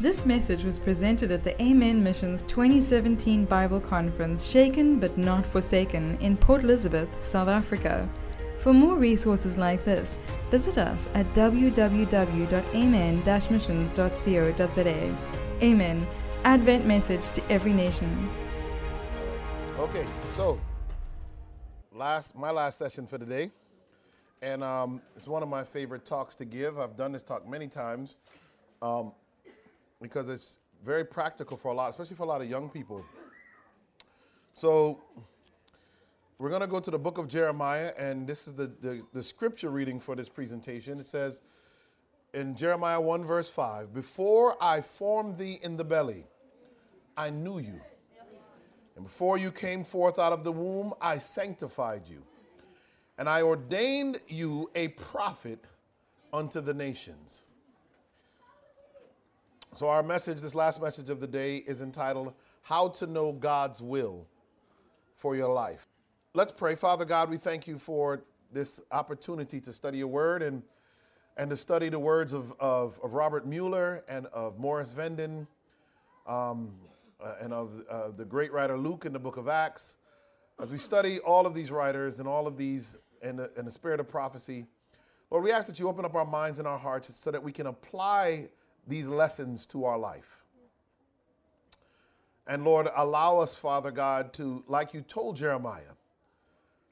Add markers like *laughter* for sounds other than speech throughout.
This message was presented at the Amen Missions 2017 Bible Conference, Shaken but Not Forsaken, in Port Elizabeth, South Africa. For more resources like this, visit us at www.amen-missions.co.za. Amen. Advent message to every nation. Okay, so last my last session for today, and um, it's one of my favorite talks to give. I've done this talk many times um, because it's very practical for a lot, especially for a lot of young people. So we're going to go to the book of Jeremiah, and this is the, the, the scripture reading for this presentation. It says in Jeremiah 1, verse 5 Before I formed thee in the belly, I knew you. And before you came forth out of the womb, I sanctified you. And I ordained you a prophet unto the nations. So, our message, this last message of the day, is entitled How to Know God's Will for Your Life. Let's pray. Father God, we thank you for this opportunity to study your word and, and to study the words of, of, of Robert Mueller and of Morris Venden um, uh, and of uh, the great writer Luke in the book of Acts. As we study all of these writers and all of these in the, in the spirit of prophecy, Lord, we ask that you open up our minds and our hearts so that we can apply these lessons to our life. And Lord, allow us, Father God, to, like you told Jeremiah,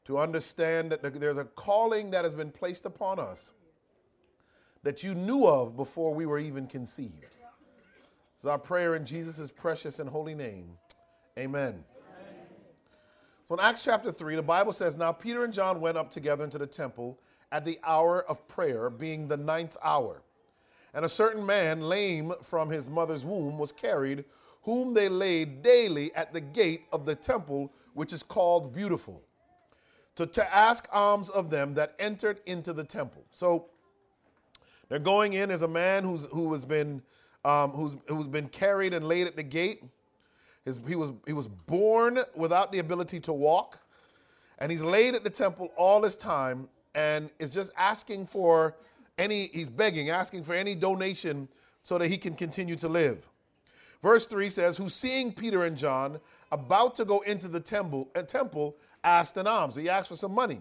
to understand that there's a calling that has been placed upon us that you knew of before we were even conceived. It's our prayer in Jesus' precious and holy name. Amen. Amen. So in Acts chapter 3, the Bible says, Now Peter and John went up together into the temple at the hour of prayer, being the ninth hour. And a certain man, lame from his mother's womb, was carried, whom they laid daily at the gate of the temple, which is called Beautiful, to, to ask alms of them that entered into the temple. So they're going in as a man who's, who has been, um, who's, who's been carried and laid at the gate. His, he, was, he was born without the ability to walk, and he's laid at the temple all this time and is just asking for any, he's begging, asking for any donation so that he can continue to live. Verse 3 says, Who seeing Peter and John about to go into the temple, uh, temple asked an alms. He asked for some money.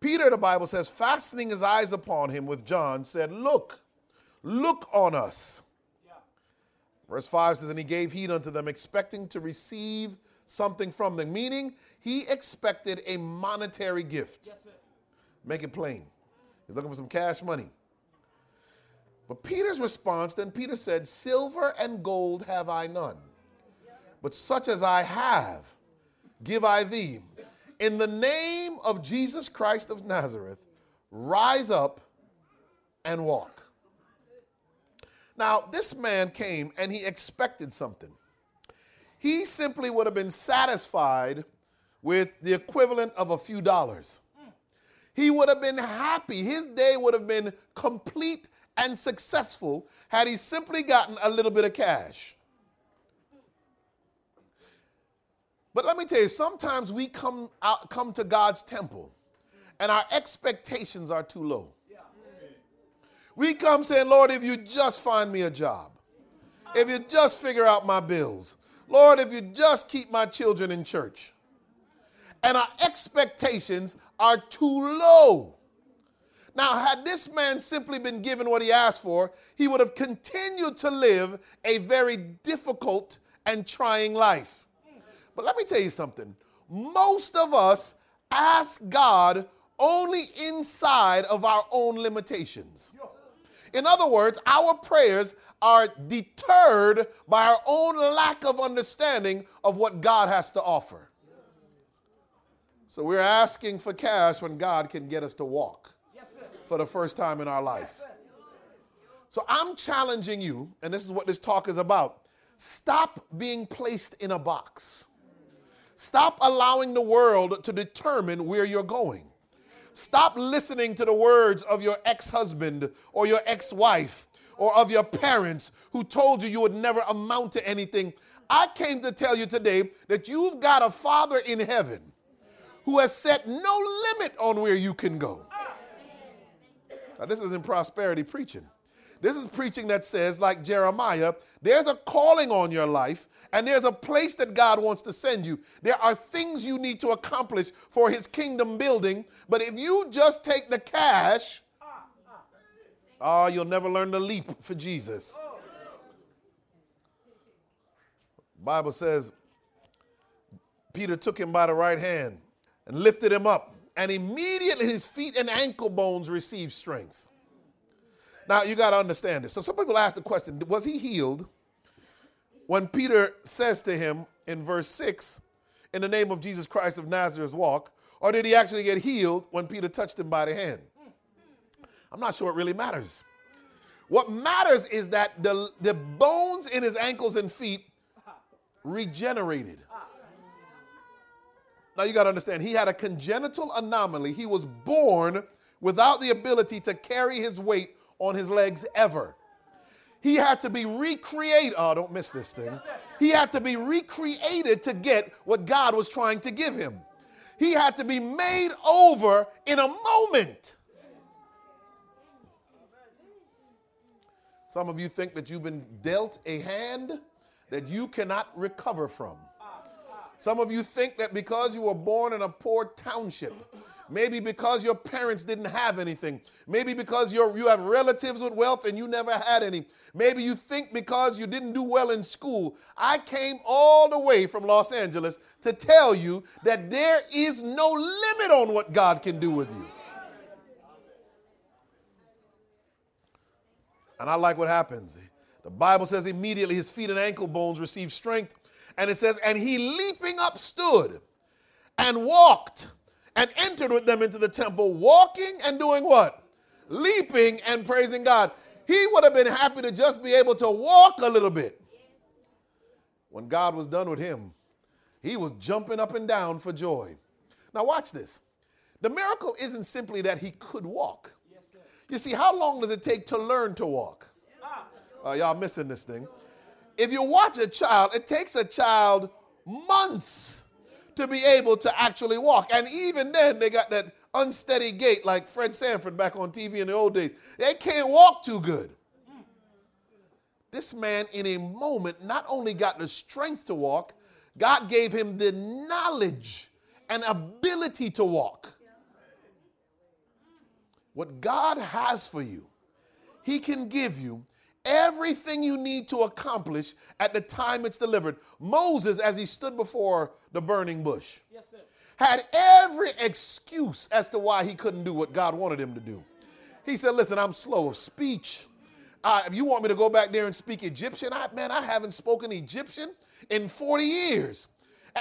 Peter, the Bible says, fastening his eyes upon him with John, said, Look, look on us. Yeah. Verse 5 says, And he gave heed unto them, expecting to receive something from them, meaning he expected a monetary gift. Yes, Make it plain. He's looking for some cash money. But Peter's response, then Peter said, Silver and gold have I none, but such as I have, give I thee. In the name of Jesus Christ of Nazareth, rise up and walk. Now, this man came and he expected something. He simply would have been satisfied with the equivalent of a few dollars. He would have been happy. His day would have been complete and successful had he simply gotten a little bit of cash. But let me tell you, sometimes we come out, come to God's temple and our expectations are too low. We come saying, Lord, if you just find me a job, if you just figure out my bills, Lord, if you just keep my children in church. And our expectations are too low. Now, had this man simply been given what he asked for, he would have continued to live a very difficult and trying life. But let me tell you something. Most of us ask God only inside of our own limitations. In other words, our prayers are deterred by our own lack of understanding of what God has to offer. So we're asking for cash when God can get us to walk yes, for the first time in our life. Yes, so I'm challenging you, and this is what this talk is about. Stop being placed in a box. Stop allowing the world to determine where you're going. Stop listening to the words of your ex husband or your ex wife or of your parents who told you you would never amount to anything. I came to tell you today that you've got a father in heaven who has set no limit on where you can go. Now, this is in prosperity preaching. This is preaching that says, like Jeremiah, there's a calling on your life and there's a place that God wants to send you. There are things you need to accomplish for his kingdom building, but if you just take the cash, oh, you'll never learn to leap for Jesus. Bible says Peter took him by the right hand and lifted him up, and immediately his feet and ankle bones received strength. Now you got to understand this. So some people ask the question, was he healed? When Peter says to him in verse 6, in the name of Jesus Christ of Nazareth, walk, or did he actually get healed when Peter touched him by the hand? I'm not sure it really matters. What matters is that the, the bones in his ankles and feet regenerated. Now you got to understand, he had a congenital anomaly. He was born without the ability to carry his weight on his legs ever. He had to be recreated. Oh, don't miss this thing. He had to be recreated to get what God was trying to give him. He had to be made over in a moment. Some of you think that you've been dealt a hand that you cannot recover from. Some of you think that because you were born in a poor township, maybe because your parents didn't have anything, maybe because you you have relatives with wealth and you never had any, maybe you think because you didn't do well in school. I came all the way from Los Angeles to tell you that there is no limit on what God can do with you. And I like what happens. The Bible says immediately his feet and ankle bones received strength. And it says, and he leaping up stood and walked and entered with them into the temple, walking and doing what? Leaping and praising God. He would have been happy to just be able to walk a little bit. When God was done with him, he was jumping up and down for joy. Now, watch this. The miracle isn't simply that he could walk. You see, how long does it take to learn to walk? Uh, y'all missing this thing. If you watch a child, it takes a child months to be able to actually walk. And even then, they got that unsteady gait like Fred Sanford back on TV in the old days. They can't walk too good. This man, in a moment, not only got the strength to walk, God gave him the knowledge and ability to walk. What God has for you, He can give you everything you need to accomplish at the time it's delivered. Moses, as he stood before the burning bush, yes, had every excuse as to why he couldn't do what God wanted him to do. He said, Listen, I'm slow of speech. Uh, if you want me to go back there and speak Egyptian, I, man, I haven't spoken Egyptian in 40 years.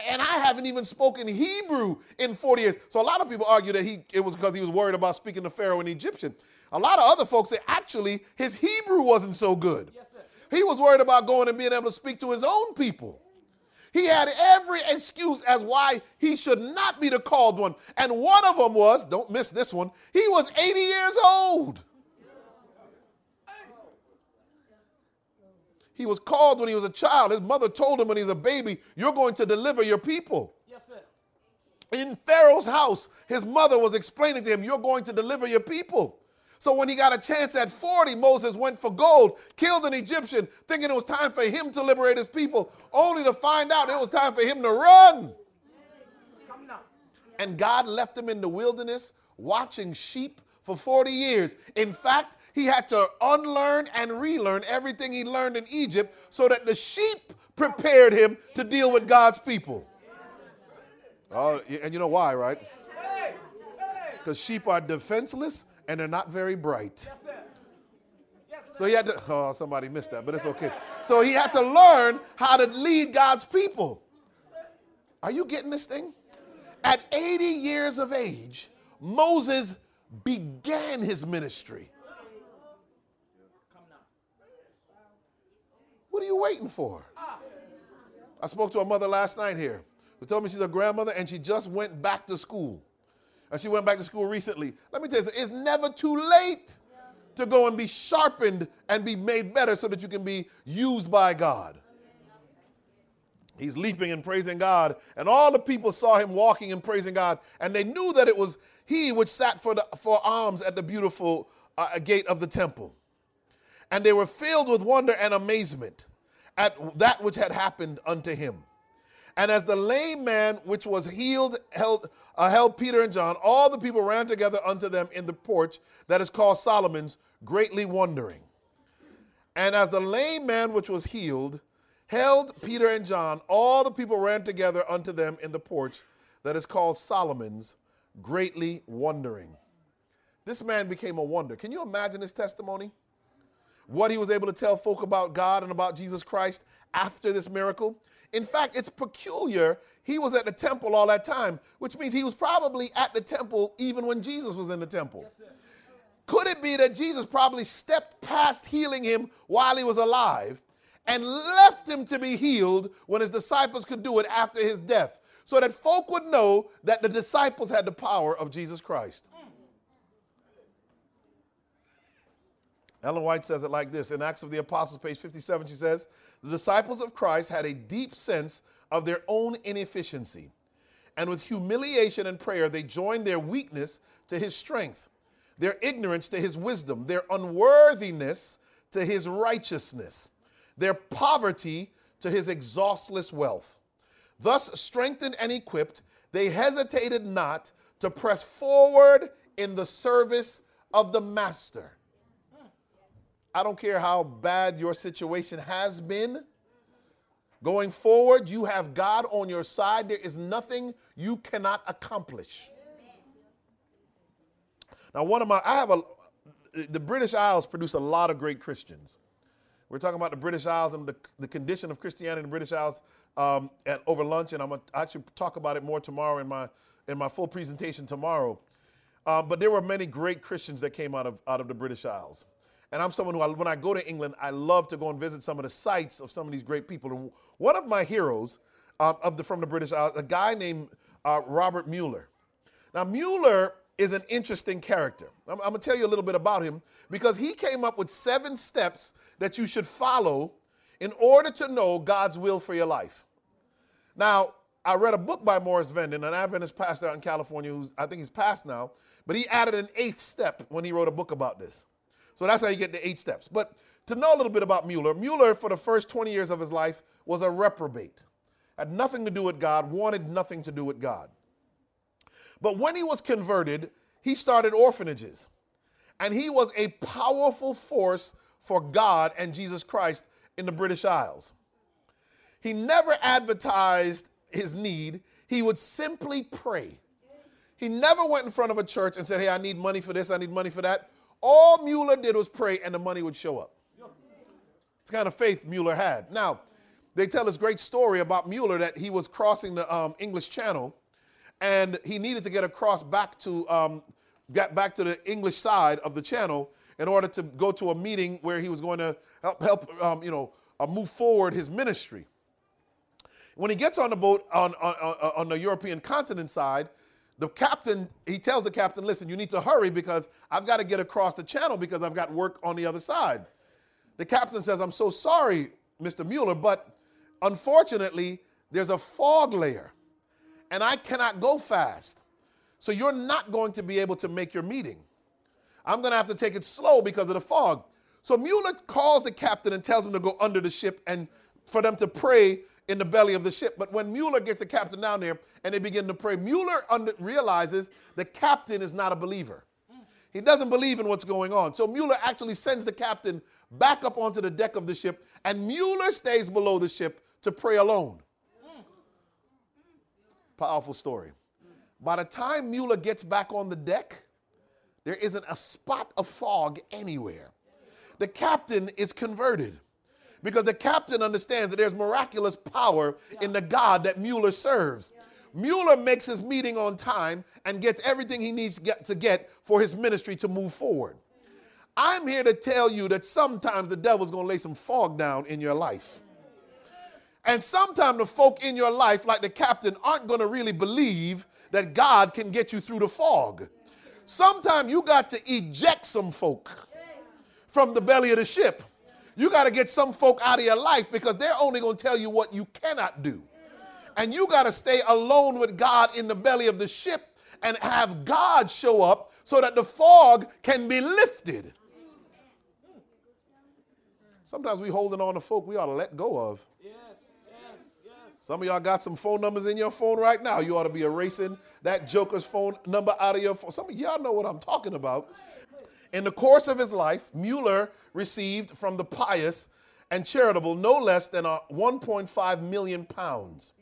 And I haven't even spoken Hebrew in 40 years. So a lot of people argue that he it was because he was worried about speaking to Pharaoh in Egyptian. A lot of other folks say actually his Hebrew wasn't so good. Yes, he was worried about going and being able to speak to his own people. He had every excuse as why he should not be the called one. And one of them was, don't miss this one, he was 80 years old. He was called when he was a child. His mother told him when he was a baby, You're going to deliver your people. Yes, sir. In Pharaoh's house, his mother was explaining to him, You're going to deliver your people. So when he got a chance at 40, Moses went for gold, killed an Egyptian, thinking it was time for him to liberate his people, only to find out it was time for him to run. And God left him in the wilderness watching sheep for 40 years. In fact, he had to unlearn and relearn everything he learned in Egypt so that the sheep prepared him to deal with God's people. Oh, and you know why, right? Because sheep are defenseless and they're not very bright. Yes, sir. Yes, sir. So he had to, oh, somebody missed that, but it's okay. So he had to learn how to lead God's people. Are you getting this thing? At 80 years of age, Moses began his ministry. What are you waiting for? I spoke to a mother last night here who told me she's a grandmother and she just went back to school. She went back to school recently. Let me tell you, it's never too late to go and be sharpened and be made better so that you can be used by God. He's leaping and praising God, and all the people saw him walking and praising God, and they knew that it was he which sat for, the, for alms at the beautiful uh, gate of the temple. and they were filled with wonder and amazement at that which had happened unto him. And as the lame man which was healed held, uh, held Peter and John, all the people ran together unto them in the porch that is called Solomon's, greatly wondering. And as the lame man which was healed held Peter and John, all the people ran together unto them in the porch that is called Solomon's, greatly wondering. This man became a wonder. Can you imagine his testimony? What he was able to tell folk about God and about Jesus Christ after this miracle. In fact, it's peculiar. He was at the temple all that time, which means he was probably at the temple even when Jesus was in the temple. Yes, Could it be that Jesus probably stepped past healing him while he was alive and left him to be healed when his disciples could do it after his death? So that folk would know that the disciples had the power of Jesus Christ. Ellen White says it like this in Acts of the Apostles, page 57. She says, The disciples of Christ had a deep sense of their own inefficiency. And with humiliation and prayer, they joined their weakness to his strength, their ignorance to his wisdom, their unworthiness to his righteousness, their poverty to his exhaustless wealth. Thus, strengthened and equipped, they hesitated not to press forward in the service of the Master I don't care how bad your situation has been. Going forward, you have God on your side. There is nothing you cannot accomplish. Now, one of my, I have a, the British Isles produce a lot of great Christians. We're talking about the British Isles and the, the condition of Christianity in the British Isles um, at, over lunch, and I'm gonna actually talk about it more tomorrow in my in my full presentation tomorrow. Um, but there were many great Christians that came out of out of the British Isles. And I'm someone who, I, when I go to England, I love to go and visit some of the sites of some of these great people. And one of my heroes uh, of the, from the British Isles, a guy named uh, Robert Mueller. Now, Mueller is an interesting character. I'm, I'm going to tell you a little bit about him because he came up with seven steps that you should follow in order to know God's will for your life. Now, I read a book by Morris Venden, an Adventist pastor out in California who's, I think he's passed now, but he added an eighth step when he wrote a book about this. So that's how you get the eight steps. But to know a little bit about Mueller, Mueller, for the first 20 years of his life, was a reprobate. Had nothing to do with God, wanted nothing to do with God. But when he was converted, he started orphanages. And he was a powerful force for God and Jesus Christ in the British Isles. He never advertised his need, he would simply pray. He never went in front of a church and said, Hey, I need money for this, I need money for that. All Mueller did was pray, and the money would show up. It's kind of faith Mueller had. Now, they tell this great story about Mueller that he was crossing the um, English Channel, and he needed to get across back to um, get back to the English side of the channel in order to go to a meeting where he was going to help, help um, you know, uh, move forward his ministry. When he gets on the boat on, on, on the European continent side, the captain, he tells the captain, listen, you need to hurry because I've got to get across the channel because I've got work on the other side. The captain says, I'm so sorry, Mr. Mueller, but unfortunately, there's a fog layer and I cannot go fast. So you're not going to be able to make your meeting. I'm going to have to take it slow because of the fog. So Mueller calls the captain and tells him to go under the ship and for them to pray in the belly of the ship. But when Mueller gets the captain down there and they begin to pray, Mueller under, realizes the captain is not a believer. He doesn't believe in what's going on. So Mueller actually sends the captain back up onto the deck of the ship, and Mueller stays below the ship to pray alone. Powerful story. By the time Mueller gets back on the deck, there isn't a spot of fog anywhere. The captain is converted because the captain understands that there's miraculous power in the God that Mueller serves. Mueller makes his meeting on time and gets everything he needs to get, to get for his ministry to move forward. I'm here to tell you that sometimes the devil's going to lay some fog down in your life. And sometimes the folk in your life, like the captain, aren't going to really believe that God can get you through the fog. Sometimes you got to eject some folk from the belly of the ship you got to get some folk out of your life because they're only going to tell you what you cannot do. And you got to stay alone with God in the belly of the ship and have God show up so that the fog can be lifted. Sometimes we holding on to folk we ought to let go of. Yes, yes, yes. Some of y'all got some phone numbers in your phone right now. You ought to be erasing that joker's phone number out of your phone. Some of y'all know what I'm talking about. In the course of his life, Mueller received from the pious and charitable no less than 1.5 million pounds.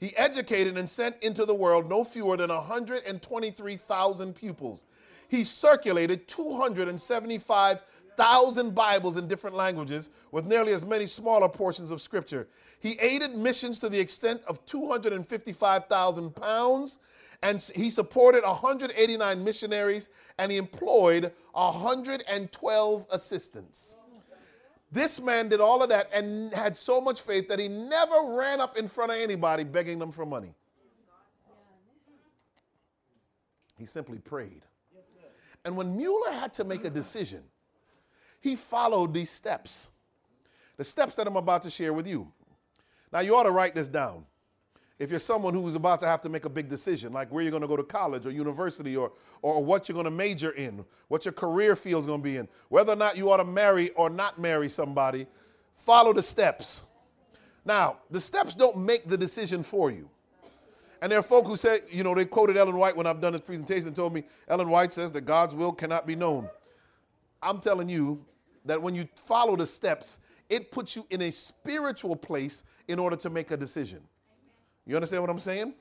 He educated and sent into the world no fewer than 123,000 pupils. He circulated 275,000 Bibles in different languages, with nearly as many smaller portions of Scripture. He aided missions to the extent of 255,000 pounds, and he supported 189 missionaries, and he employed 112 assistants. This man did all of that and had so much faith that he never ran up in front of anybody begging them for money. He simply prayed. And when Mueller had to make a decision, he followed these steps. The steps that I'm about to share with you. Now, you ought to write this down. If you're someone who's about to have to make a big decision, like where you're going to go to college or university or, or what you're going to major in, what your career field is going to be in, whether or not you ought to marry or not marry somebody, follow the steps. Now, the steps don't make the decision for you. And there are folk who say, you know, they quoted Ellen White when I've done this presentation and told me Ellen White says that God's will cannot be known. I'm telling you that when you follow the steps, it puts you in a spiritual place in order to make a decision. You understand what I'm saying?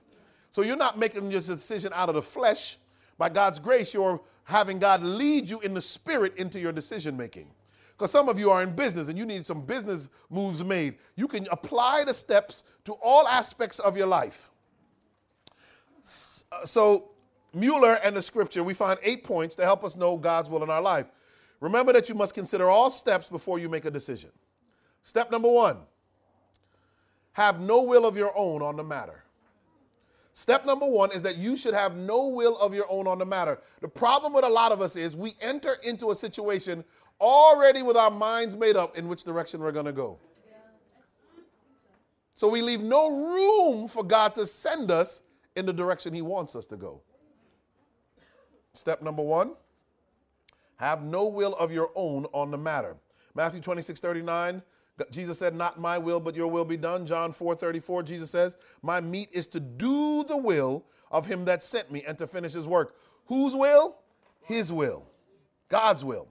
So you're not making a decision out of the flesh. By God's grace, you're having God lead you in the spirit into your decision making. Because some of you are in business and you need some business moves made. You can apply the steps to all aspects of your life. Uh, so, Mueller and the scripture, we find eight points to help us know God's will in our life. Remember that you must consider all steps before you make a decision. Step number one have no will of your own on the matter. Step number one is that you should have no will of your own on the matter. The problem with a lot of us is we enter into a situation already with our minds made up in which direction we're going to go. So we leave no room for God to send us in the direction He wants us to go. Step number one have no will of your own on the matter. Matthew 26 39. Jesus said, Not my will, but your will be done. John 4 34, Jesus says, My meat is to do the will of him that sent me and to finish his work. Whose will? His will. God's will.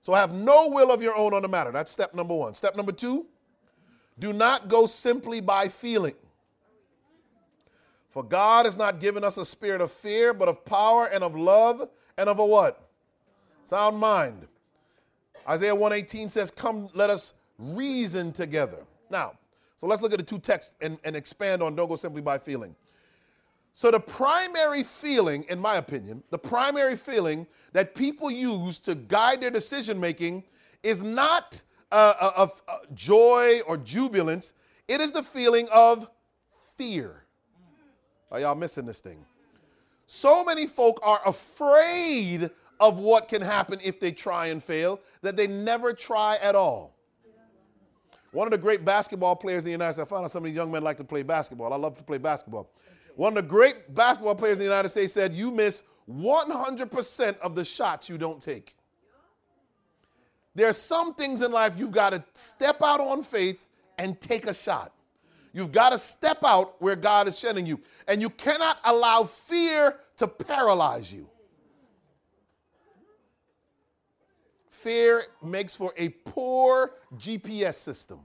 So have no will of your own on the matter. That's step number one. Step number two, do not go simply by feeling. For God has not given us a spirit of fear, but of power and of love and of a what? Sound mind. Isaiah 118 says, Come, let us reason together. Now, so let's look at the two texts and, and expand on don't go simply by feeling. So, the primary feeling, in my opinion, the primary feeling that people use to guide their decision making is not uh, uh of uh, joy or jubilance, it is the feeling of fear. Are y'all missing this thing? So many folk are afraid of what can happen if they try and fail that they never try at all. One of the great basketball players in the United States, I found out some of these young men like to play basketball. I love to play basketball. One of the great basketball players in the United States said, You miss 100% of the shots you don't take. There are some things in life you've got to step out on faith and take a shot. You've got to step out where God is sending you. And you cannot allow fear to paralyze you. Fear makes for a poor GPS system.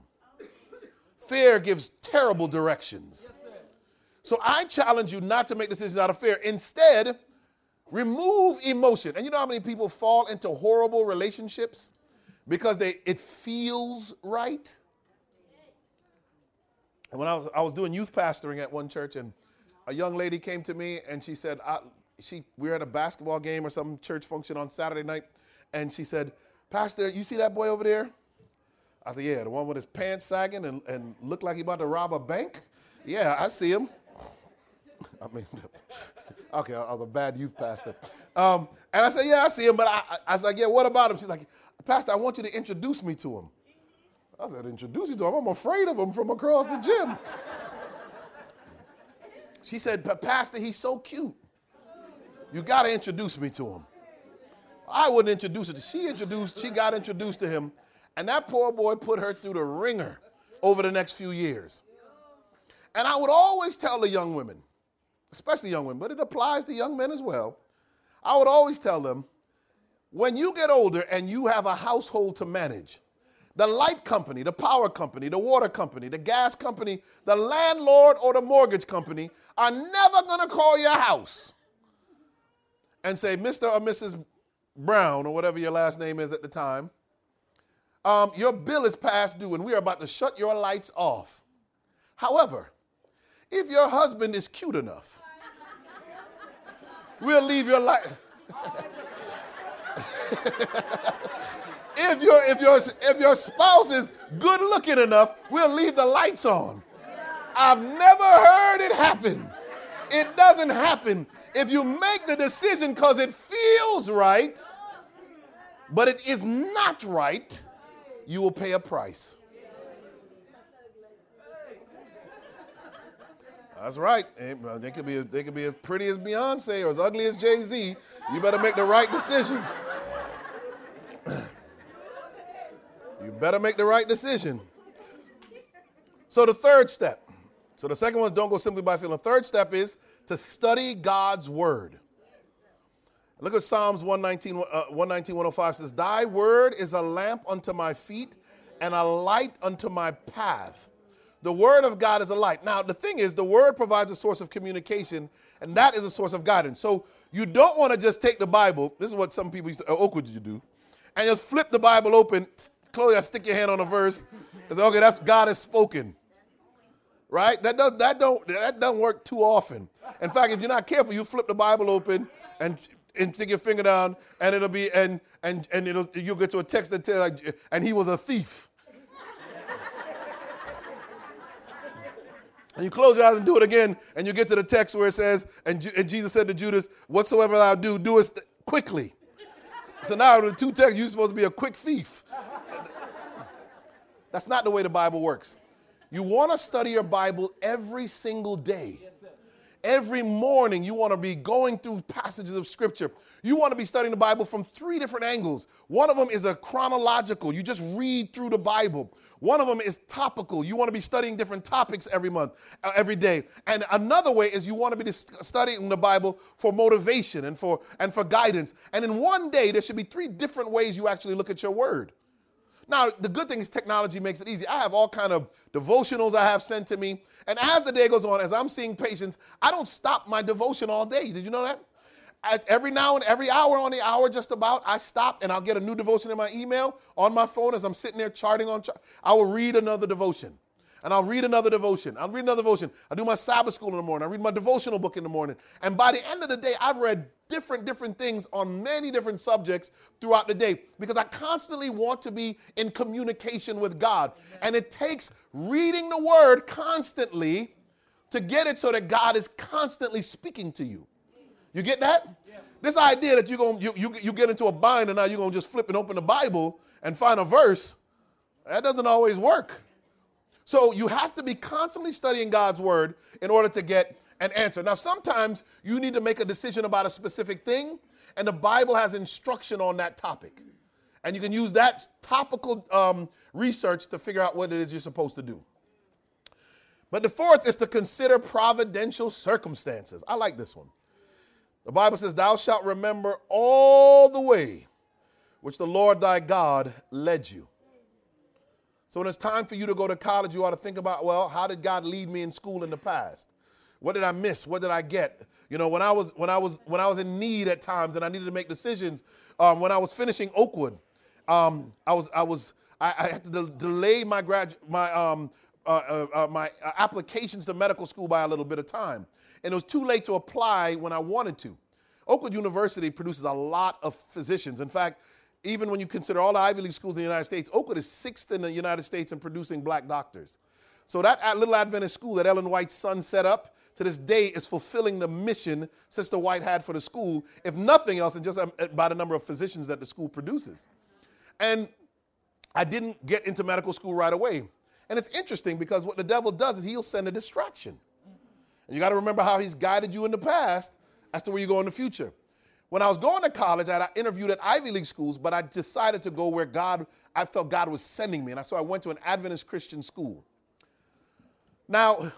Fear gives terrible directions. So I challenge you not to make decisions out of fear. Instead, remove emotion. And you know how many people fall into horrible relationships because they it feels right? And when I was, I was doing youth pastoring at one church, and a young lady came to me and she said, she, we were at a basketball game or some church function on Saturday night, and she said, Pastor, you see that boy over there? I said, Yeah, the one with his pants sagging and, and looked like he about to rob a bank? Yeah, I see him. *laughs* I mean, *laughs* okay, I was a bad youth pastor. Um, and I said, Yeah, I see him, but I, I was like, Yeah, what about him? She's like, Pastor, I want you to introduce me to him. I said, introduce you to him. I'm afraid of him from across the gym. she said, but Pastor, he's so cute. You got to introduce me to him. I wouldn't introduce her. She introduced, she got introduced to him. And that poor boy put her through the ringer over the next few years. And I would always tell the young women, especially young women, but it applies to young men as well. I would always tell them when you get older and you have a household to manage, the light company, the power company, the water company, the gas company, the landlord, or the mortgage company are never going to call your house and say, Mr. or Mrs. Brown, or whatever your last name is at the time, um, your bill is past due and we are about to shut your lights off. However, if your husband is cute enough, we'll leave your light. *laughs* if your if your if your spouse is good looking enough, we'll leave the lights on. I've never heard it happen. It doesn't happen. If you make the decision because it feels right, but it is not right, you will pay a price. That's right. They could be they could be as pretty as Beyonce or as ugly as Jay Z. You better make the right decision. *clears throat* you better make the right decision. So the third step. So the second one is don't go simply by feeling. The third step is to study God's word. Look at Psalms 119, uh, 119 105 says, Thy word is a lamp unto my feet and a light unto my path. The word of God is a light. Now, the thing is, the word provides a source of communication, and that is a source of guidance. So you don't want to just take the Bible. This is what some people used to, oh, could you do? And just flip the Bible open, Chloe, I stick your hand on a verse, and say, okay, that's God has spoken. Right? That, does, that, don't, that doesn't work too often. In fact, if you're not careful, you flip the Bible open and and stick your finger down, and it'll be and and and it'll you'll get to a text that tells like, and he was a thief. and you close your eyes and do it again, and you get to the text where it says, and, and Jesus said to Judas, "Whatsoever thou do, do it quickly." So now the two texts, you're supposed to be a quick thief. That's not the way the Bible works. You want to study your Bible every single day. Every morning, you want to be going through passages of scripture. You want to be studying the Bible from three different angles. One of them is a chronological, you just read through the Bible. One of them is topical. You want to be studying different topics every month, uh, every day. And another way is you want to be studying the Bible for motivation and for and for guidance. And in one day there should be three different ways you actually look at your word. Now, the good thing is technology makes it easy. I have all kind of devotionals I have sent to me. And as the day goes on, as I'm seeing patients, I don't stop my devotion all day. Did you know that? At every now and every hour on the hour, just about, I stop and I'll get a new devotion in my email on my phone as I'm sitting there charting on. I will read another devotion and I'll read another devotion. I'll read another devotion. I do my Sabbath school in the morning. I read my devotional book in the morning. And by the end of the day, I've read different, different things on many different subjects throughout the day because I constantly want to be in communication with God. Amen. And it takes reading the word constantly to get it so that God is constantly speaking to you. You get that? Yeah. This idea that you're gonna, you, you, you get into a bind and now you're going to just flip and open the Bible and find a verse, that doesn't always work. So you have to be constantly studying God's word in order to get an answer. Now, sometimes you need to make a decision about a specific thing, and the Bible has instruction on that topic. And you can use that topical um, research to figure out what it is you're supposed to do. But the fourth is to consider providential circumstances. I like this one. The Bible says, Thou shalt remember all the way which the Lord thy God led you. So when it's time for you to go to college, you ought to think about, well, how did God lead me in school in the past? What did I miss? What did I get? You know, when I was when I was when I was in need at times and I needed to make decisions. Um, when I was finishing Oakwood, um, I was I was I, I had to de- delay my grad my um, uh, uh, uh, my applications to medical school by a little bit of time, and it was too late to apply when I wanted to. Oakwood University produces a lot of physicians. In fact, even when you consider all the Ivy League schools in the United States, Oakwood is sixth in the United States in producing black doctors. So that little Adventist school that Ellen White's son set up to this day is fulfilling the mission Sister White had for the school, if nothing else, and just um, by the number of physicians that the school produces. And I didn't get into medical school right away. And it's interesting because what the devil does is he'll send a distraction. And you got to remember how he's guided you in the past as to where you go in the future. When I was going to college, I interviewed at Ivy League schools, but I decided to go where God, I felt God was sending me. And so I went to an Adventist Christian school. Now,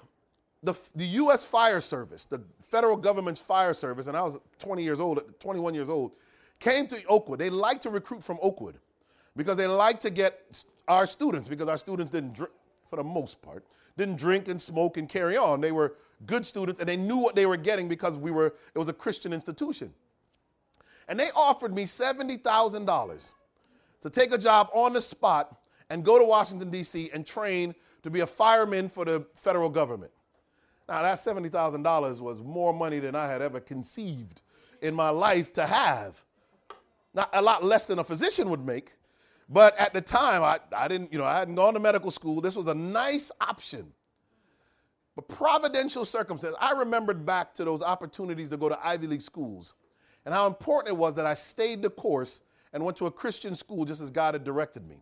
the, the U.S. Fire Service, the federal government's fire service, and I was 20 years old, 21 years old, came to Oakwood. They like to recruit from Oakwood because they like to get our students, because our students didn't drink, for the most part, didn't drink and smoke and carry on. They were good students and they knew what they were getting because we were, it was a Christian institution. And they offered me $70,000 to take a job on the spot and go to Washington, D.C. and train to be a fireman for the federal government. Now, that $70,000 was more money than I had ever conceived in my life to have. Not a lot less than a physician would make, but at the time, I, I didn't, you know, I hadn't gone to medical school. This was a nice option. But providential circumstance, I remembered back to those opportunities to go to Ivy League schools and how important it was that I stayed the course and went to a Christian school just as God had directed me.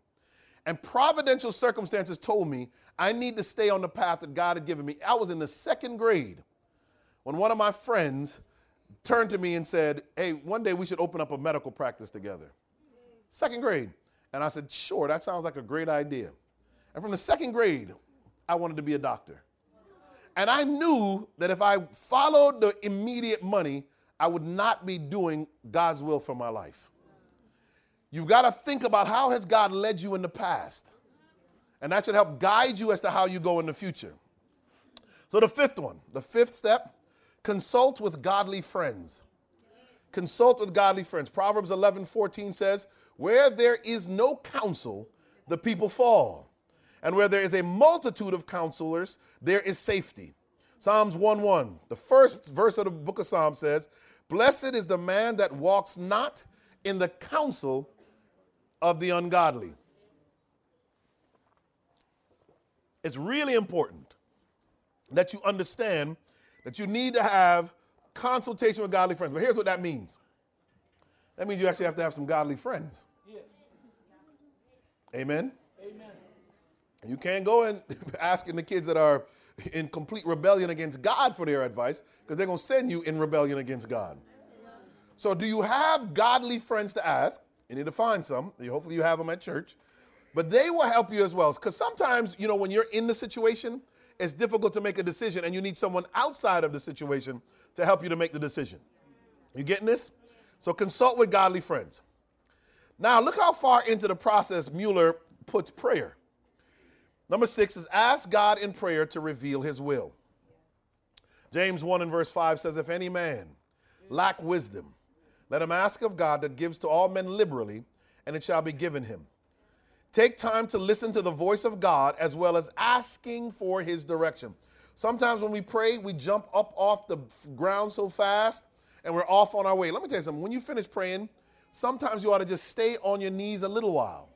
And providential circumstances told me I need to stay on the path that God had given me. I was in the second grade when one of my friends turned to me and said, Hey, one day we should open up a medical practice together. Second grade. And I said, Sure, that sounds like a great idea. And from the second grade, I wanted to be a doctor. And I knew that if I followed the immediate money, I would not be doing God's will for my life. You've got to think about how has God led you in the past? And that should help guide you as to how you go in the future. So the fifth one, the fifth step, consult with godly friends. Consult with godly friends. Proverbs 11, 14 says, Where there is no counsel, the people fall. And where there is a multitude of counselors, there is safety. Psalms 1 1, the first verse of the book of Psalms says, Blessed is the man that walks not in the counsel of the ungodly. It's really important that you understand that you need to have consultation with godly friends. But here's what that means that means you actually have to have some godly friends. Yes. Amen. Amen. You can't go and *laughs* asking the kids that are in complete rebellion against God for their advice because they're going to send you in rebellion against God. So, do you have godly friends to ask? You need to find some. Hopefully, you have them at church. But they will help you as well. Because sometimes, you know, when you're in the situation, it's difficult to make a decision and you need someone outside of the situation to help you to make the decision. You getting this? So, consult with godly friends. Now, look how far into the process Mueller puts prayer. Number six is ask God in prayer to reveal his will. James 1 and verse 5 says, If any man lack wisdom, let him ask of God that gives to all men liberally, and it shall be given him. Take time to listen to the voice of God as well as asking for his direction. Sometimes when we pray, we jump up off the ground so fast and we're off on our way. Let me tell you something. When you finish praying, sometimes you ought to just stay on your knees a little while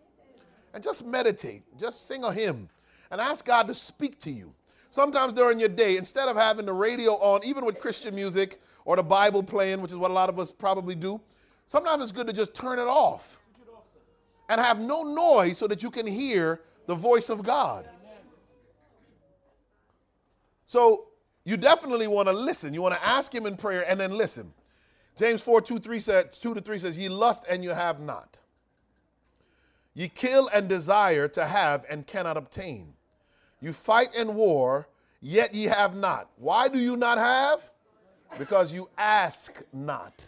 and just meditate, just sing a hymn and ask God to speak to you. Sometimes during your day, instead of having the radio on, even with Christian music or the Bible playing, which is what a lot of us probably do, sometimes it's good to just turn it off and have no noise so that you can hear the voice of God. So you definitely want to listen. You want to ask him in prayer and then listen. James 4 2, 3 says, 2 to 3 says, Ye lust and you have not. Ye kill and desire to have and cannot obtain. You fight in war, yet ye have not. Why do you not have? Because you ask not.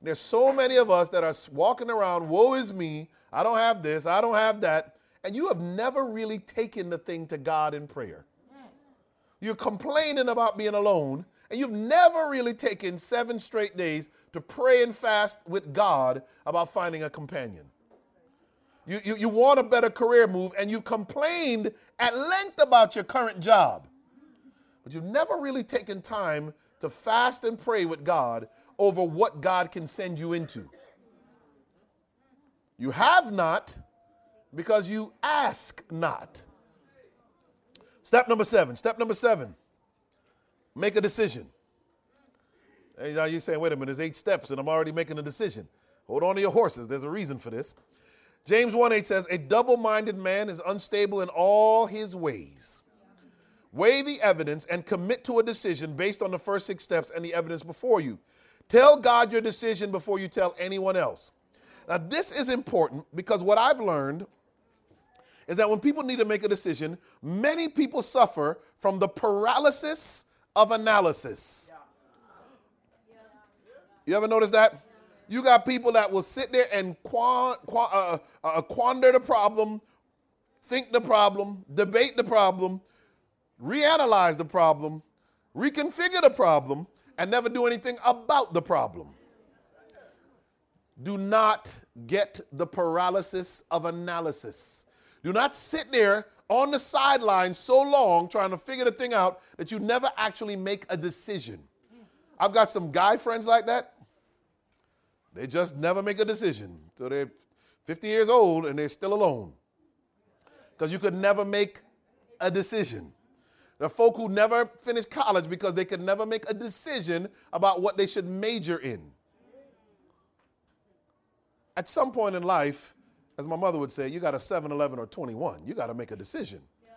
There's so many of us that are walking around, woe is me, I don't have this, I don't have that, and you have never really taken the thing to God in prayer. You're complaining about being alone, and you've never really taken seven straight days to pray and fast with God about finding a companion. You, you, you want a better career move and you complained at length about your current job. But you've never really taken time to fast and pray with God over what God can send you into. You have not because you ask not. Step number seven. Step number seven. Make a decision. Now you're saying, wait a minute, there's eight steps and I'm already making a decision. Hold on to your horses. There's a reason for this. James 1 8 says, A double minded man is unstable in all his ways. Weigh the evidence and commit to a decision based on the first six steps and the evidence before you. Tell God your decision before you tell anyone else. Now, this is important because what I've learned is that when people need to make a decision, many people suffer from the paralysis of analysis. You ever notice that? You got people that will sit there and qua- qua- uh, uh, uh, quander the problem, think the problem, debate the problem, reanalyze the problem, reconfigure the problem, and never do anything about the problem. Do not get the paralysis of analysis. Do not sit there on the sideline so long trying to figure the thing out that you never actually make a decision. I've got some guy friends like that. They just never make a decision. So they're 50 years old and they're still alone. Because you could never make a decision. The folk who never finish college because they could never make a decision about what they should major in. At some point in life, as my mother would say, you got a 7, 11, or 21. You got to make a decision. Yeah.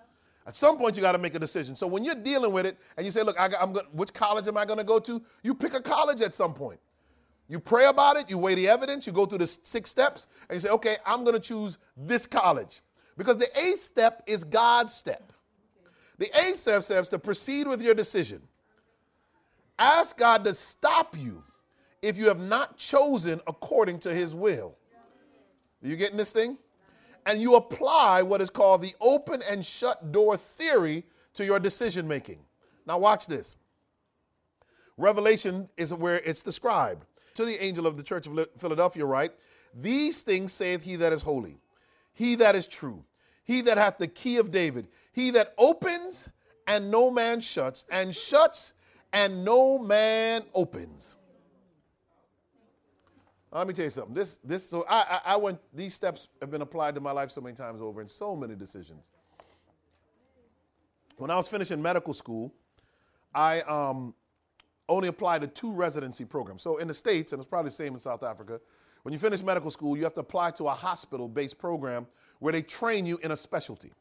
At some point, you got to make a decision. So when you're dealing with it and you say, look, I, am going which college am I going to go to? You pick a college at some point. You pray about it, you weigh the evidence, you go through the six steps, and you say, okay, I'm going to choose this college. Because the eighth step is God's step. The eighth step says to proceed with your decision. Ask God to stop you if you have not chosen according to his will. Are you getting this thing? And you apply what is called the open and shut door theory to your decision making. Now, watch this. Revelation is where it's described. To the angel of the church of Philadelphia, write, These things saith he that is holy, he that is true, he that hath the key of David, he that opens and no man shuts, and shuts and no man opens. Let me tell you something. This, this, so I, I, I, went, these steps have been applied to my life so many times over in so many decisions. When I was finishing medical school, I um, only apply to two residency programs. So in the States, and it's probably the same in South Africa, when you finish medical school, you have to apply to a hospital based program where they train you in a specialty.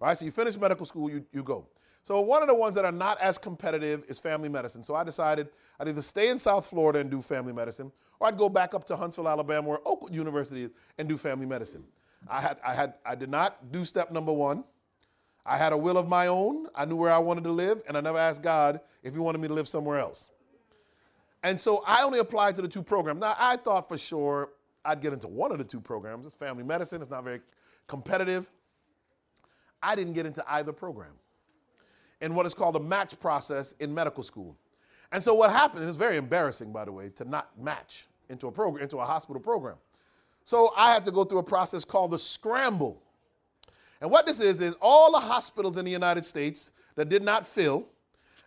Right, so you finish medical school, you, you go. So one of the ones that are not as competitive is family medicine. So I decided I'd either stay in South Florida and do family medicine, or I'd go back up to Huntsville, Alabama, where Oakwood University is, and do family medicine. I had, I had, I did not do step number one. I had a will of my own. I knew where I wanted to live, and I never asked God if He wanted me to live somewhere else. And so I only applied to the two programs. Now I thought for sure I'd get into one of the two programs. It's family medicine. It's not very competitive. I didn't get into either program in what is called a match process in medical school. And so what happened, and it's very embarrassing, by the way, to not match into a program, into a hospital program. So I had to go through a process called the scramble. And what this is, is all the hospitals in the United States that did not fill,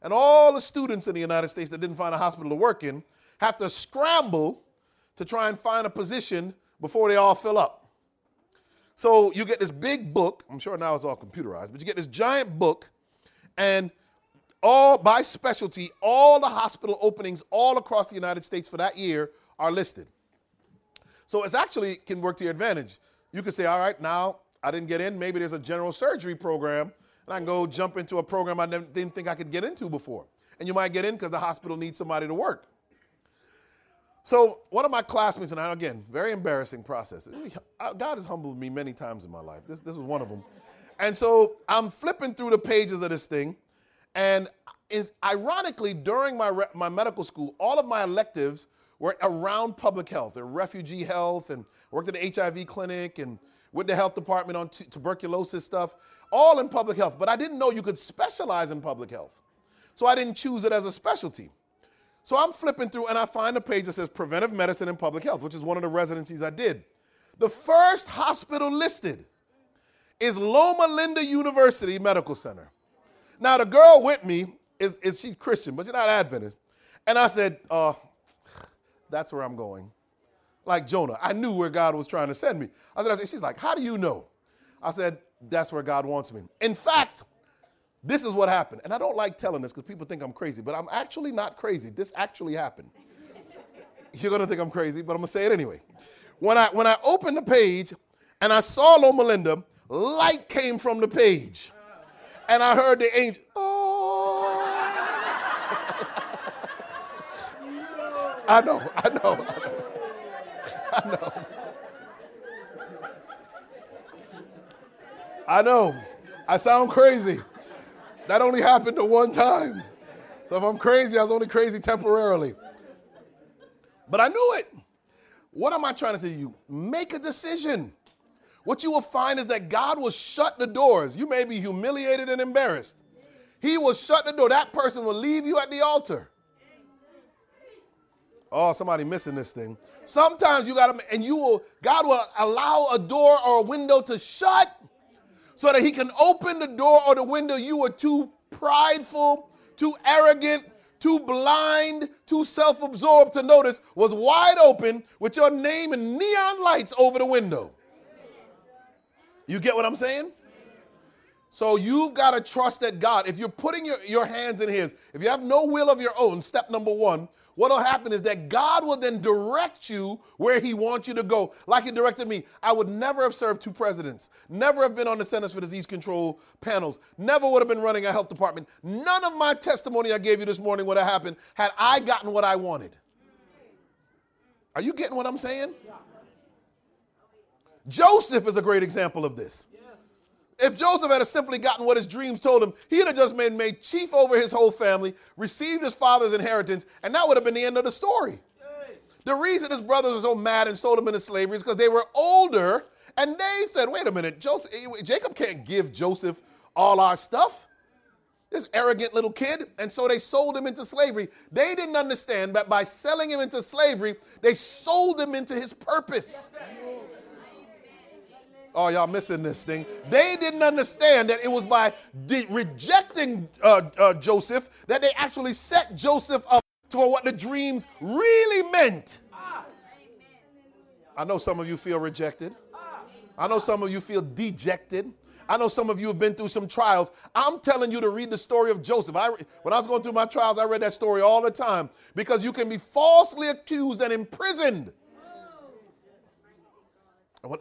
and all the students in the United States that didn't find a hospital to work in, have to scramble to try and find a position before they all fill up. So you get this big book, I'm sure now it's all computerized, but you get this giant book, and all by specialty, all the hospital openings all across the United States for that year are listed. So it's actually can work to your advantage. You could say, all right, now I didn't get in. Maybe there's a general surgery program, and I can go jump into a program I didn't think I could get into before. And you might get in because the hospital needs somebody to work. So one of my classmates, and I, again, very embarrassing process. Uh, God has humbled me many times in my life. This, this was one of them. And so I'm flipping through the pages of this thing, and is ironically, during my, re- my medical school, all of my electives were around public health, or refugee health, and worked at the HIV clinic and with the health department on t- tuberculosis stuff, all in public health. But I didn't know you could specialize in public health. So I didn't choose it as a specialty. So I'm flipping through and I find a page that says preventive medicine and public health, which is one of the residencies I did. The first hospital listed is Loma Linda University Medical Center. Now, the girl with me is, is she Christian, but she's not Adventist. And I said, uh, that's where I'm going. Like Jonah, I knew where God was trying to send me. I said, I said, she's like, how do you know? I said, that's where God wants me. In fact, this is what happened. And I don't like telling this because people think I'm crazy, but I'm actually not crazy. This actually happened. *laughs* You're going to think I'm crazy, but I'm going to say it anyway. When I, when I opened the page and I saw Loma Linda, light came from the page and I heard the angel, oh. *laughs* I know, I know, I *laughs* know. *laughs* I know. I sound crazy. That only happened to one time. So if I'm crazy, I was only crazy temporarily. But I knew it. What am I trying to say to you? Make a decision. What you will find is that God will shut the doors. You may be humiliated and embarrassed. He will shut the door. That person will leave you at the altar. Oh, somebody missing this thing. Sometimes you got to, and you will, God will allow a door or a window to shut so that He can open the door or the window you were too prideful, too arrogant, too blind, too self absorbed to notice was wide open with your name and neon lights over the window. You get what I'm saying? So you've got to trust that God, if you're putting your, your hands in His, if you have no will of your own, step number one, what will happen is that God will then direct you where He wants you to go, like He directed me. I would never have served two presidents, never have been on the Centers for Disease Control panels, never would have been running a health department. None of my testimony I gave you this morning would have happened had I gotten what I wanted. Are you getting what I'm saying? Joseph is a great example of this. If Joseph had simply gotten what his dreams told him, he'd have just been made chief over his whole family, received his father's inheritance, and that would have been the end of the story. The reason his brothers were so mad and sold him into slavery is because they were older and they said, wait a minute, Joseph, eh, Jacob can't give Joseph all our stuff. This arrogant little kid. And so they sold him into slavery. They didn't understand that by selling him into slavery, they sold him into his purpose. Oh, y'all missing this thing. They didn't understand that it was by de- rejecting uh, uh, Joseph that they actually set Joseph up to what the dreams really meant. I know some of you feel rejected. I know some of you feel dejected. I know some of you have been through some trials. I'm telling you to read the story of Joseph. I, when I was going through my trials, I read that story all the time because you can be falsely accused and imprisoned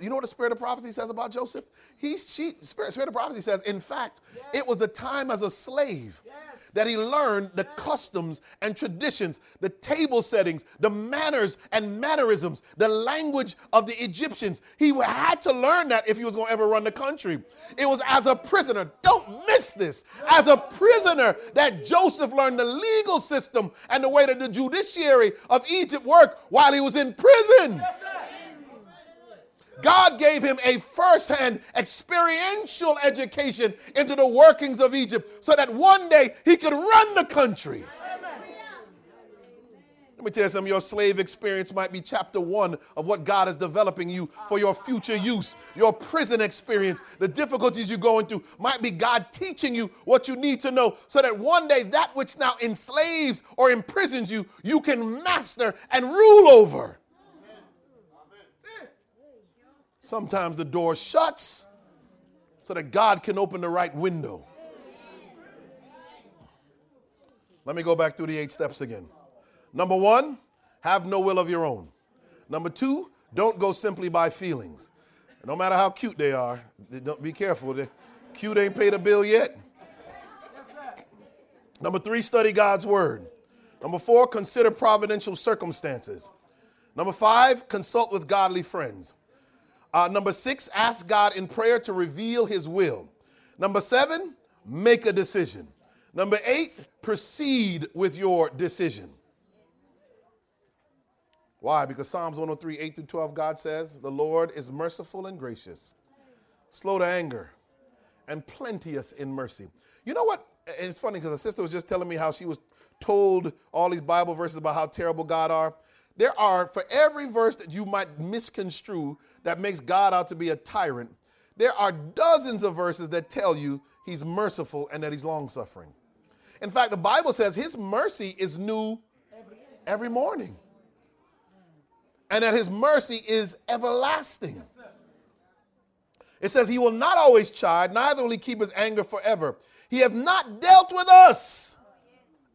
you know what the spirit of prophecy says about Joseph? He's she, spirit, spirit of prophecy says, in fact, yes. it was the time as a slave yes. that he learned the customs and traditions, the table settings, the manners and mannerisms, the language of the Egyptians. He had to learn that if he was going to ever run the country. It was as a prisoner. Don't miss this. As a prisoner that Joseph learned the legal system and the way that the judiciary of Egypt worked while he was in prison. God gave him a first-hand experiential education into the workings of Egypt so that one day he could run the country. Let me tell you something. Your slave experience might be chapter one of what God is developing you for your future use. Your prison experience, the difficulties you're going through, might be God teaching you what you need to know so that one day that which now enslaves or imprisons you, you can master and rule over. Sometimes the door shuts so that God can open the right window. Let me go back through the eight steps again. Number one, have no will of your own. Number two, don't go simply by feelings. No matter how cute they are, don't be careful. The cute ain't paid a bill yet. Number three, study God's word. Number four, consider providential circumstances. Number five, consult with godly friends. Uh, number six, ask God in prayer to reveal his will. Number seven, make a decision. Number eight, proceed with your decision. Why? Because Psalms 103, 8 through 12, God says, The Lord is merciful and gracious, slow to anger, and plenteous in mercy. You know what? It's funny because a sister was just telling me how she was told all these Bible verses about how terrible God are. There are, for every verse that you might misconstrue that makes God out to be a tyrant, there are dozens of verses that tell you he's merciful and that he's long suffering. In fact, the Bible says his mercy is new every morning, and that his mercy is everlasting. It says he will not always chide, neither will he keep his anger forever. He hath not dealt with us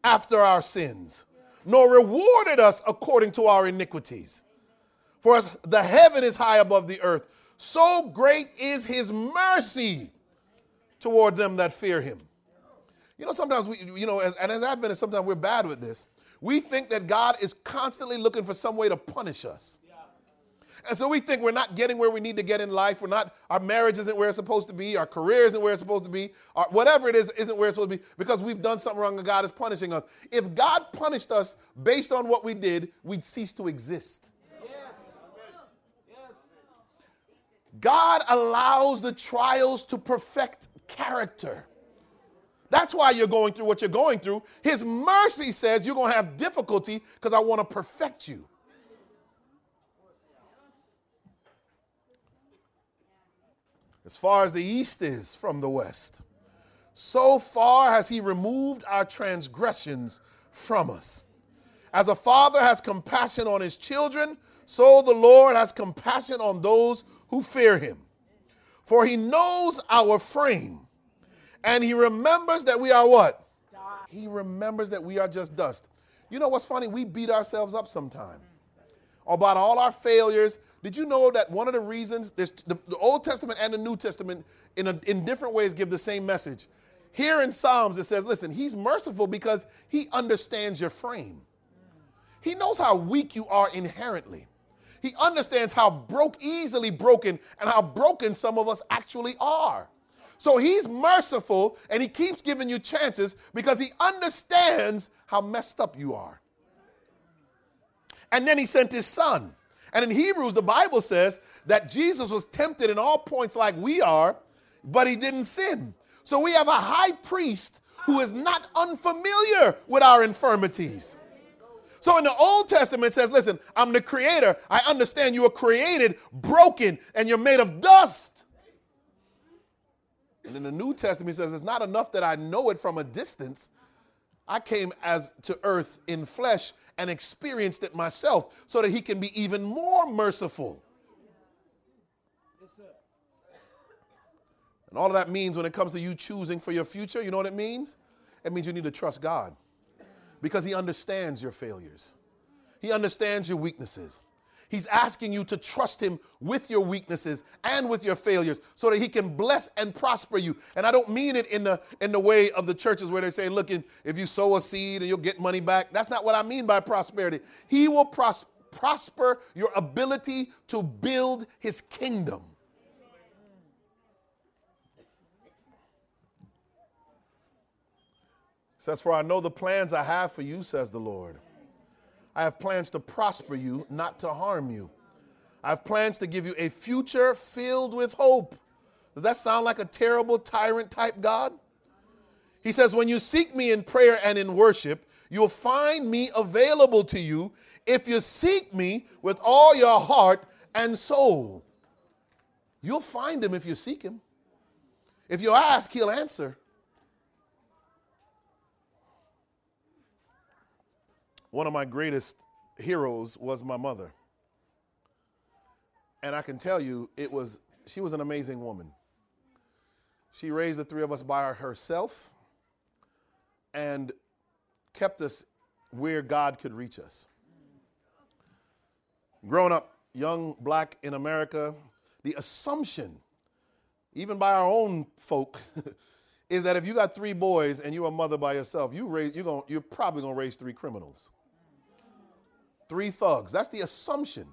after our sins nor rewarded us according to our iniquities. For as the heaven is high above the earth, so great is his mercy toward them that fear him. You know, sometimes we, you know, as, and as Adventists, sometimes we're bad with this. we think that God is constantly looking for some way to punish us. And so we think we're not getting where we need to get in life. We're not, our marriage isn't where it's supposed to be. Our career isn't where it's supposed to be. Our, whatever it is, isn't where it's supposed to be because we've done something wrong and God is punishing us. If God punished us based on what we did, we'd cease to exist. God allows the trials to perfect character. That's why you're going through what you're going through. His mercy says you're going to have difficulty because I want to perfect you. As far as the east is from the west, so far has he removed our transgressions from us. As a father has compassion on his children, so the Lord has compassion on those who fear him. For he knows our frame, and he remembers that we are what? He remembers that we are just dust. You know what's funny? We beat ourselves up sometimes about all our failures. Did you know that one of the reasons the, the, Old Testament and the New Testament in, a, in different ways give the same message? Here in Psalms, it says, listen, he's merciful because he understands your frame. He knows how weak you are inherently. He understands how broke, easily broken, and how broken some of us actually are. So he's merciful and he keeps giving you chances because he understands how messed up you are. And then he sent his son. And in Hebrews, the Bible says that Jesus was tempted in all points like we are, but he didn't sin. So we have a high priest who is not unfamiliar with our infirmities. So in the Old Testament, it says, listen, I'm the creator. I understand you were created broken and you're made of dust. And in the New Testament, says, it's not enough that I know it from a distance. I came as to earth in flesh and experienced it myself so that he can be even more merciful. And all of that means when it comes to you choosing for your future, you know what it means? It means you need to trust God because He understands your failures, He understands your weaknesses. He's asking you to trust Him with your weaknesses and with your failures so that He can bless and prosper you. And I don't mean it in the, in the way of the churches where they say, look, if you sow a seed and you'll get money back. That's not what I mean by prosperity. He will pros- prosper your ability to build His kingdom. Says, For I know the plans I have for you, says the Lord. I have plans to prosper you, not to harm you. I have plans to give you a future filled with hope. Does that sound like a terrible tyrant type God? He says, When you seek me in prayer and in worship, you'll find me available to you if you seek me with all your heart and soul. You'll find him if you seek him. If you ask, he'll answer. One of my greatest heroes was my mother. And I can tell you, it was, she was an amazing woman. She raised the three of us by herself and kept us where God could reach us. Growing up young black in America, the assumption, even by our own folk, *laughs* is that if you got three boys and you're a mother by yourself, you raise, you're, gonna, you're probably going to raise three criminals three thugs. That's the assumption.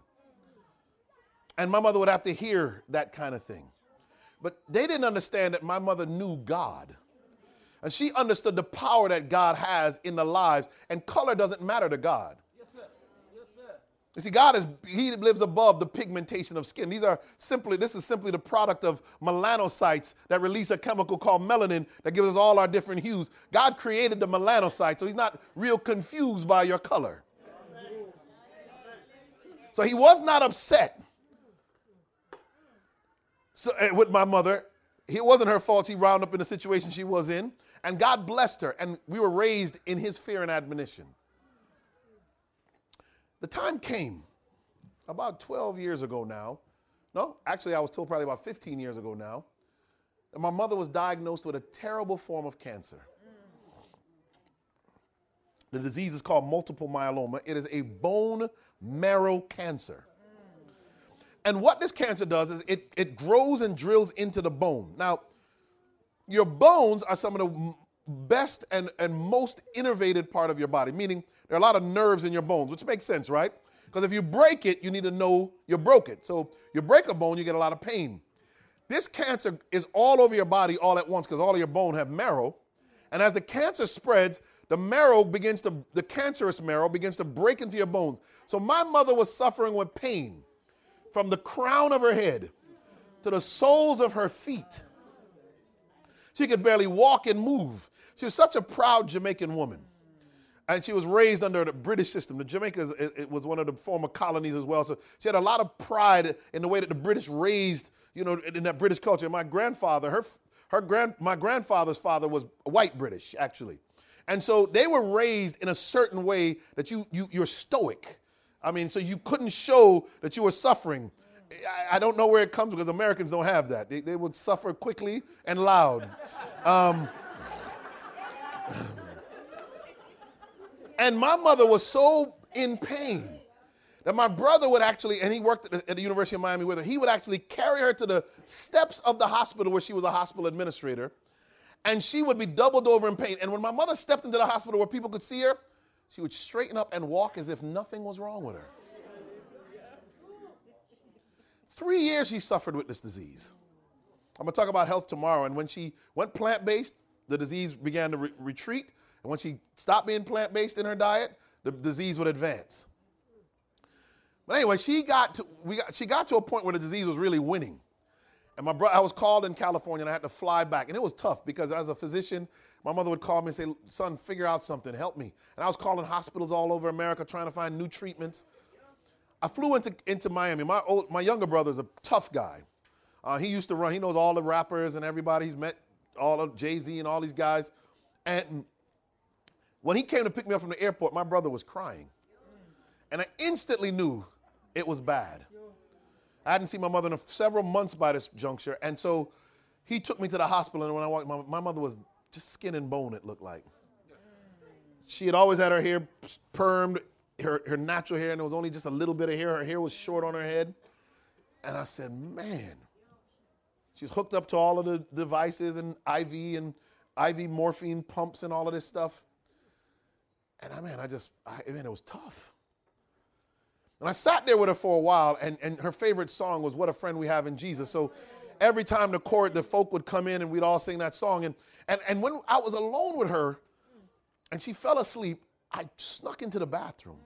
And my mother would have to hear that kind of thing. But they didn't understand that my mother knew God. And she understood the power that God has in the lives, and color doesn't matter to God. Yes, sir. Yes, sir. You see, God is He lives above the pigmentation of skin. These are simply, this is simply the product of melanocytes that release a chemical called melanin that gives us all our different hues. God created the melanocytes, so He's not real confused by your color. So he was not upset so, uh, with my mother. It wasn't her fault she wound up in the situation she was in. And God blessed her, and we were raised in his fear and admonition. The time came about 12 years ago now. No, actually, I was told probably about 15 years ago now. And my mother was diagnosed with a terrible form of cancer. The disease is called multiple myeloma. It is a bone marrow cancer. And what this cancer does is it, it grows and drills into the bone. Now, your bones are some of the best and, and most innervated part of your body, meaning there are a lot of nerves in your bones, which makes sense, right? Because if you break it, you need to know you broke it. So you break a bone, you get a lot of pain. This cancer is all over your body all at once because all of your bone have marrow. And as the cancer spreads, the marrow begins to, the cancerous marrow begins to break into your bones. So my mother was suffering with pain from the crown of her head to the soles of her feet. She could barely walk and move. She was such a proud Jamaican woman. And she was raised under the British system. The Jamaica it was one of the former colonies as well. So she had a lot of pride in the way that the British raised you know, in that British culture. My grandfather, her, her grand, my grandfather's father was white British, actually. And so they were raised in a certain way that you, you, you're stoic. I mean, so you couldn't show that you were suffering. I, I don't know where it comes because Americans don't have that. They, they would suffer quickly and loud. Um, and my mother was so in pain that my brother would actually, and he worked at the, at the, University of Miami with her, he would actually carry her to the steps of the hospital where she was a hospital administrator, and she would be doubled over in pain. And when my mother stepped into the hospital where people could see her, she would straighten up and walk as if nothing was wrong with her. Three years she suffered with this disease. I'm gonna talk about health tomorrow. And when she went plant based, the disease began to re- retreat. And when she stopped being plant based in her diet, the disease would advance. But anyway, she got to we got she got to a point where the disease was really winning. And my brother, I was called in California and I had to fly back. And it was tough because as a physician, my mother would call me and say, son, figure out something, help me. And I was calling hospitals all over America trying to find new treatments. I flew into, into Miami. My, old, my younger brother's a tough guy. Uh, he used to run, he knows all the rappers and everybody. He's met all of Jay-Z and all these guys. And when he came to pick me up from the airport, my brother was crying. And I instantly knew it was bad. I hadn't seen my mother in several months by this juncture. And so he took me to the hospital. And when I walked, my, my mother was just skin and bone, it looked like. She had always had her hair permed, her, her natural hair, and there was only just a little bit of hair. Her hair was short on her head. And I said, man, she's hooked up to all of the devices and IV and IV morphine pumps and all of this stuff. And I, man, I just, I, man, it was tough. And I sat there with her for a while, and, and her favorite song was What a Friend We Have in Jesus. So every time the court, the folk would come in and we'd all sing that song. And, and, and when I was alone with her and she fell asleep, I snuck into the bathroom.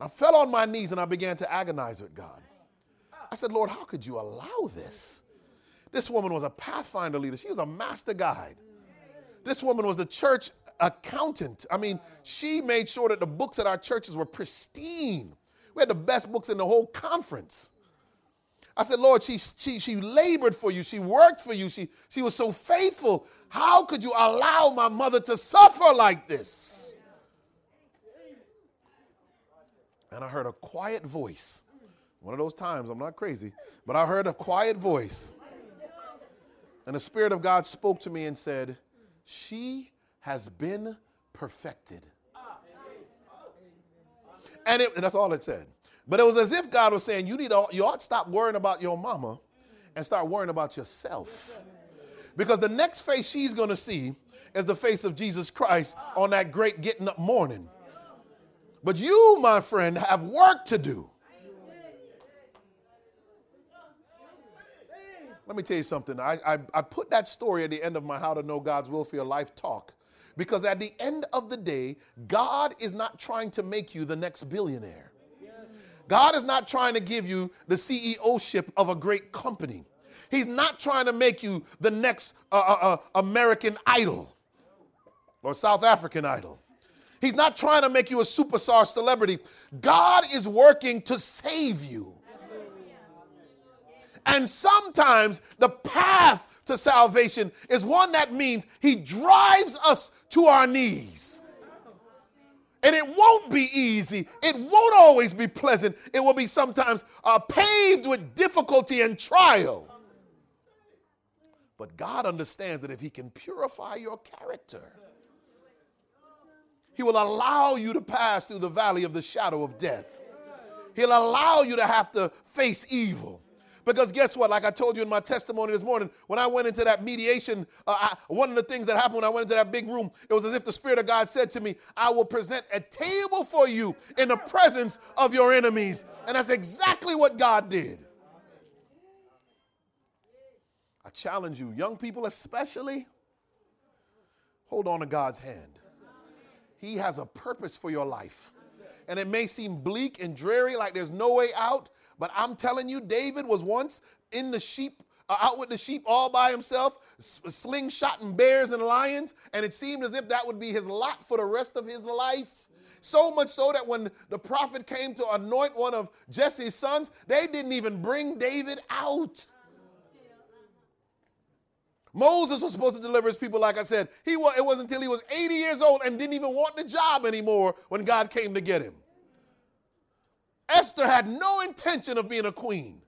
I fell on my knees and I began to agonize with God. I said, Lord, how could you allow this? This woman was a Pathfinder leader, she was a master guide. This woman was the church accountant. I mean, she made sure that the books at our churches were pristine. We had the best books in the whole conference. I said, Lord, she, she, she labored for you. She worked for you. She, she was so faithful. How could you allow my mother to suffer like this? And I heard a quiet voice. One of those times, I'm not crazy, but I heard a quiet voice. And the Spirit of God spoke to me and said, She has been perfected. And, it, and that's all it said. But it was as if God was saying, you need you ought to stop worrying about your mama and start worrying about yourself. Because the next face she's going to see is the face of Jesus Christ on that great getting up morning. But you, my friend, have work to do. Let me tell you something. I, I, I, put that story at the end of my How to Know God's Will for Your Life talk because at the end of the day, God is not trying to make you the next billionaire. God is not trying to give you the CEO ship of a great company. He's not trying to make you the next uh, uh, uh, American idol or South African idol. He's not trying to make you a superstar celebrity. God is working to save you. And sometimes the path to salvation is one that means He drives us to our knees. And it won't be easy. It won't always be pleasant. It will be sometimes uh, paved with difficulty and trial. But God understands that if He can purify your character, He will allow you to pass through the valley of the shadow of death. He'll allow you to have to face evil Because guess what? Like I told you in my testimony this morning, when I went into that mediation, uh, I, one of the things that happened when I went into that big room, it was as if the Spirit of God said to me, I will present a table for you in the presence of your enemies. And that's exactly what God did. I challenge you, young people especially, hold on to God's hand. He has a purpose for your life. And it may seem bleak and dreary, like there's no way out, but I'm telling you, David was once in the sheep, uh, out with the sheep all by himself, slingshotting bears and lions, and it seemed as if that would be his lot for the rest of his life. So much so that when the prophet came to anoint one of Jesse's sons, they didn't even bring David out. Moses was supposed to deliver his people, like I said. He was, it wasn't until he was 80 years old and didn't even want the job anymore when God came to get him. Esther had no intention of being a queen.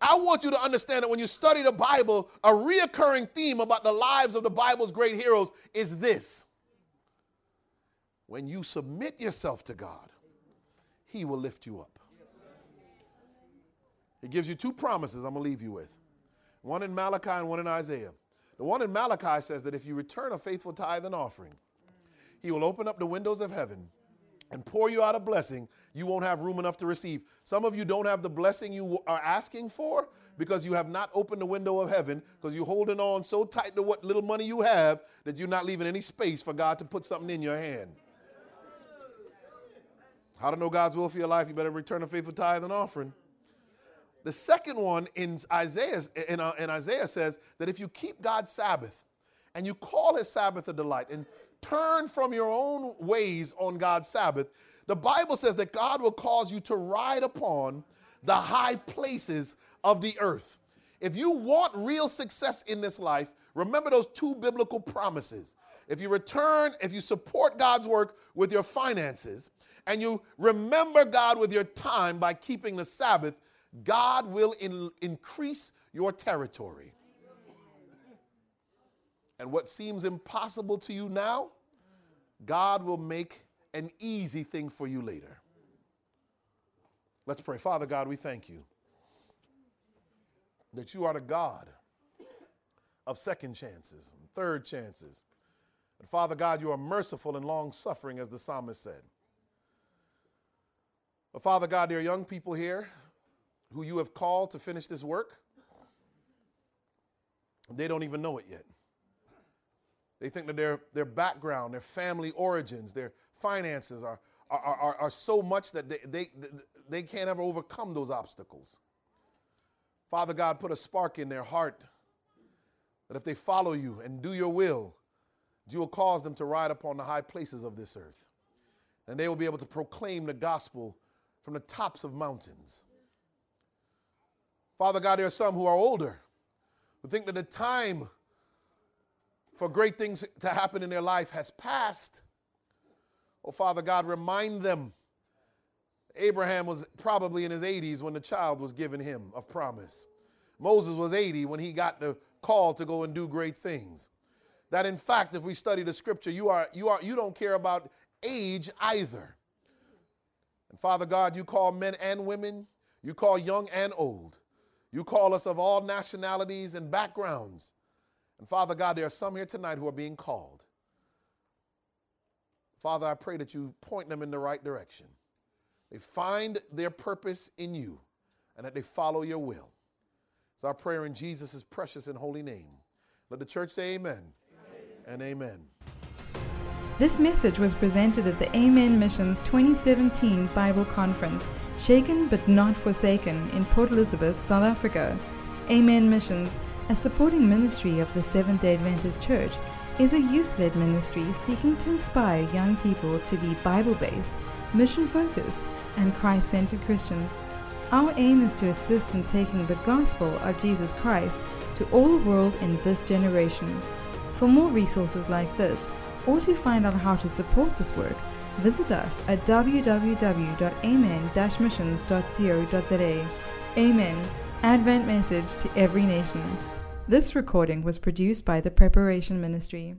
I want you to understand that when you study the Bible, a reoccurring theme about the lives of the Bible's great heroes is this. When you submit yourself to God, He will lift you up. He gives you two promises I'm going to leave you with one in Malachi and one in Isaiah. The one in Malachi says that if you return a faithful tithe and offering, He will open up the windows of heaven and pour you out a blessing you won't have room enough to receive. Some of you don't have the blessing you are asking for because you have not opened the window of heaven because you're holding on so tight to what little money you have that you're not leaving any space for God to put something in your hand. How to know God's will for your life? You better return a faithful tithe and offering. The second one in Isaiah, in, uh, in Isaiah says that if you keep God's Sabbath and you call his Sabbath a delight and turn from your own ways on God's Sabbath, the Bible says that God will cause you to ride upon the high places of the earth. If you want real success in this life, remember those two biblical promises. If you return, if you support God's work with your finances, and you remember God with your time by keeping the Sabbath, God will in, increase your territory. And what seems impossible to you now, God will make an easy thing for you later. Let's pray. Father God, we thank you that you are the God of second chances and third chances. And Father God, you are merciful and long suffering, as the psalmist said. But Father God, there are young people here who you have called to finish this work. They don't even know it yet. They think that their, their background, their family origins, their finances are, are, are, are so much that they, they, they can't ever overcome those obstacles. Father God, put a spark in their heart that if they follow you and do your will, you will cause them to ride upon the high places of this earth. And they will be able to proclaim the gospel from the tops of mountains. Father God, there are some who are older who think that the time for great things to happen in their life has passed. Oh, Father God, remind them. Abraham was probably in his 80s when the child was given him of promise. Moses was 80 when he got the call to go and do great things. That in fact, if we study the scripture, you are you are you don't care about age either. And Father God, you call men and women, you call young and old. You call us of all nationalities and backgrounds. And Father God, there are some here tonight who are being called. Father, I pray that you point them in the right direction. They find their purpose in you and that they follow your will. It's our prayer in Jesus' precious and holy name. Let the church say amen, amen. and amen. This message was presented at the Amen Missions 2017 Bible Conference, Shaken but Not Forsaken in Port Elizabeth, South Africa. Amen Missions, a supporting ministry of the Seventh day Adventist Church, is a youth led ministry seeking to inspire young people to be Bible based, mission focused, and Christ centered Christians. Our aim is to assist in taking the gospel of Jesus Christ to all the world in this generation. For more resources like this, or to find out how to support this work, visit us at www.amen-missions.co.za. Amen. Advent message to every nation. This recording was produced by the Preparation Ministry.